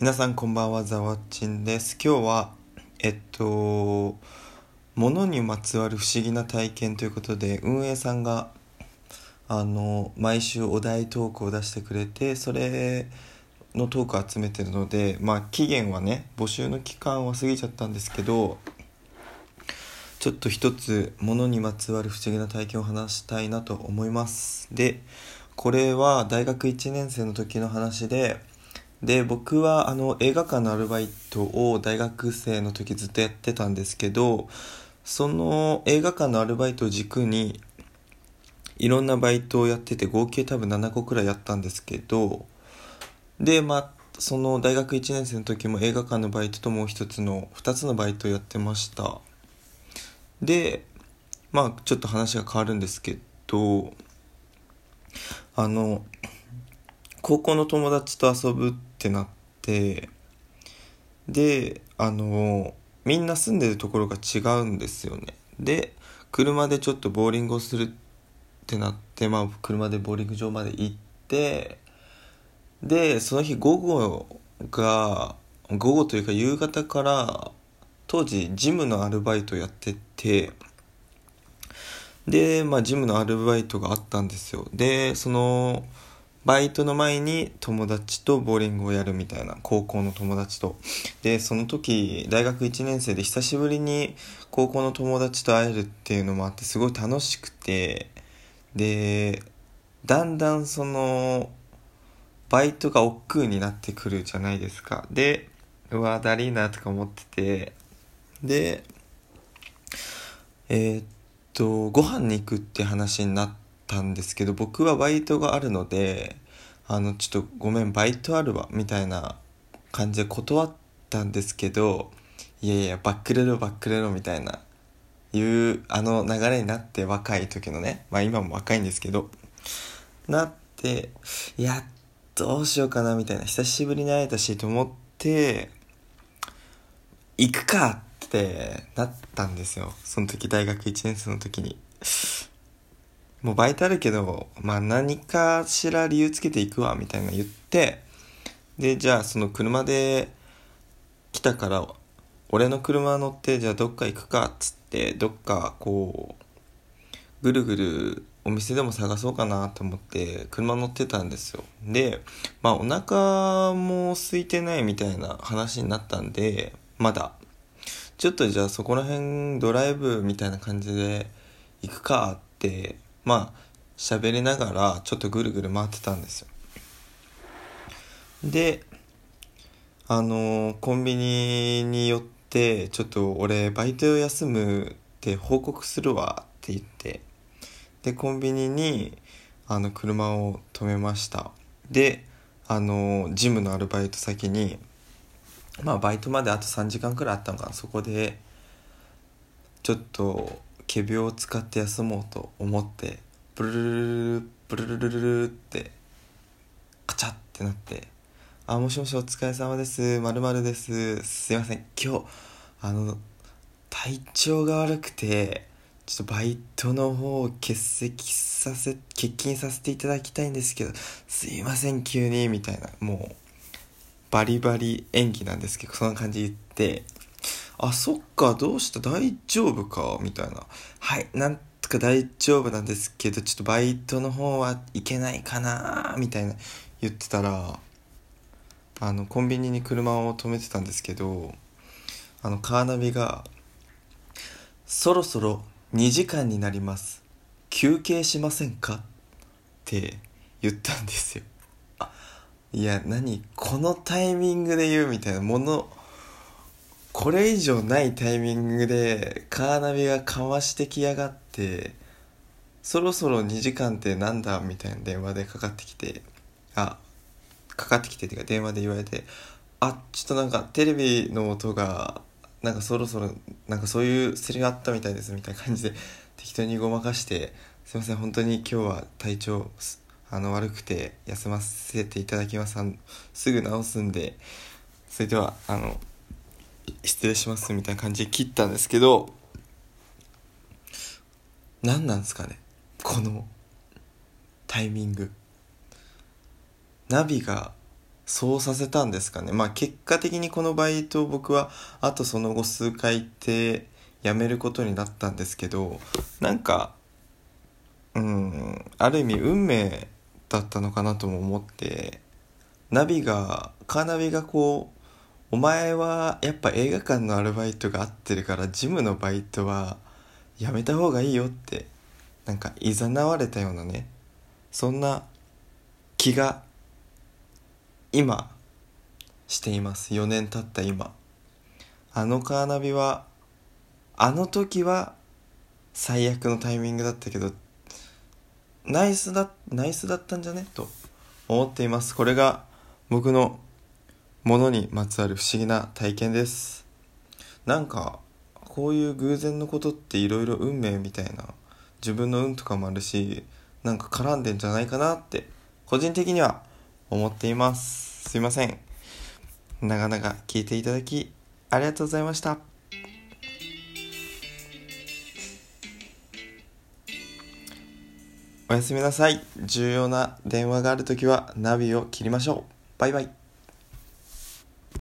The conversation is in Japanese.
皆さんこんばんは、ざわちんです。今日は、えっと、物にまつわる不思議な体験ということで、運営さんが、あの、毎週お題トークを出してくれて、それのトーク集めてるので、まあ、期限はね、募集の期間は過ぎちゃったんですけど、ちょっと一つ物にまつわる不思議な体験を話したいなと思います。で、これは大学1年生の時の話で、で、僕はあの映画館のアルバイトを大学生の時ずっとやってたんですけど、その映画館のアルバイトを軸に、いろんなバイトをやってて合計多分7個くらいやったんですけど、で、まあ、その大学1年生の時も映画館のバイトともう一つの2つのバイトをやってました。で、まあちょっと話が変わるんですけど、あの、高校の友達と遊ぶってなって、で、あの、みんな住んでるところが違うんですよね。で、車でちょっとボーリングをするってなって、まあ車でボーリング場まで行って、で、その日午後が、午後というか夕方から、当時ジムのアルバイトやってて、で、まあジムのアルバイトがあったんですよ。で、その、バイトの前に友達とボーリングをやるみたいな、高校の友達と。で、その時、大学1年生で久しぶりに高校の友達と会えるっていうのもあって、すごい楽しくて、で、だんだんその、バイトが億劫になってくるじゃないですか。で、うわ、だりーなとか思ってて、で、えーっと、ご飯に行くって話になってたんですけど、僕はバイトがあるので、あの、ちょっとごめん、バイトあるわ、みたいな感じで断ったんですけど、いやいや、バックレろ、バックレろ、みたいな、いう、あの流れになって、若い時のね、まあ今も若いんですけど、なって、いや、どうしようかな、みたいな、久しぶりに会えたし、と思って、行くかってなったんですよ。その時、大学1年生の時に。もうバイトあるけど、まあ何かしら理由つけていくわ、みたいな言って、で、じゃあその車で来たから、俺の車乗って、じゃあどっか行くか、っつって、どっかこう、ぐるぐるお店でも探そうかなと思って車乗ってたんですよ。で、まあお腹も空いてないみたいな話になったんで、まだ。ちょっとじゃあそこら辺ドライブみたいな感じで行くかって、まあ喋りながらちょっとぐるぐる回ってたんですよ。で、あのコンビニに寄って、ちょっと俺バイト休むって報告するわって言って、で、コンビニにあの車を止めました。で、あのジムのアルバイト先に、まあバイトまであと3時間くらいあったのかなそこでちょっと仮病を使って休もうと思ってブルルルルブルルルルルってカチャってなって「あもしもしお疲れ様です。まるまるです。すいません。今日あの体調が悪くてちょっとバイトの方を欠席させ欠勤させていただきたいんですけどすいません急に」みたいなもうバリバリ演技なんですけど、そんな感じで言って、あ、そっか、どうした？大丈夫か？みたいな。はい、なんとか大丈夫なんですけど、ちょっとバイトの方はいけないかなみたいな言ってたら、あの、コンビニに車を止めてたんですけど、あの、カーナビが、そろそろ2時間になります。休憩しませんか？って言ったんですよ。いや、何？このタイミングで言うみたいなもの、これ以上ないタイミングでカーナビがかわしてきやがって、そろそろ2時間ってなんだみたいな電話でかかってきて、あ、かかってきてっていうか電話で言われて、あ、ちょっとなんかテレビの音が、なんかそろそろ、なんかそういうセリフあったみたいですみたいな感じで適当にごまかして、すいません、本当に今日は体調、あの悪くて休ませていただきます。すぐ治すんでそれではあの失礼しますみたいな感じで切ったんですけど何なんですかねこのタイミング。ナビがそうさせたんですかね。まあ結果的にこのバイトを僕はあとその後数回行って辞めることになったんですけどなんかうんある意味運命だったのかなとも思ってナビがカーナビがこうお前はやっぱ映画館のアルバイトが合ってるからジムのバイトはやめた方がいいよってなんかいざなわれたようなねそんな気が今しています。4年経った今。あのカーナビはあの時は最悪のタイミングだったけどナイスだナイスだったんじゃね？と思っています。これが僕のものにまつわる不思議な体験です。なんかこういう偶然のことっていろいろ運命みたいな自分の運とかもあるしなんか絡んでんじゃないかなって個人的には思っています。すいません。長々聞いていただきありがとうございました。おやすみなさい。重要な電話があるときはナビを切りましょう。バイバイ。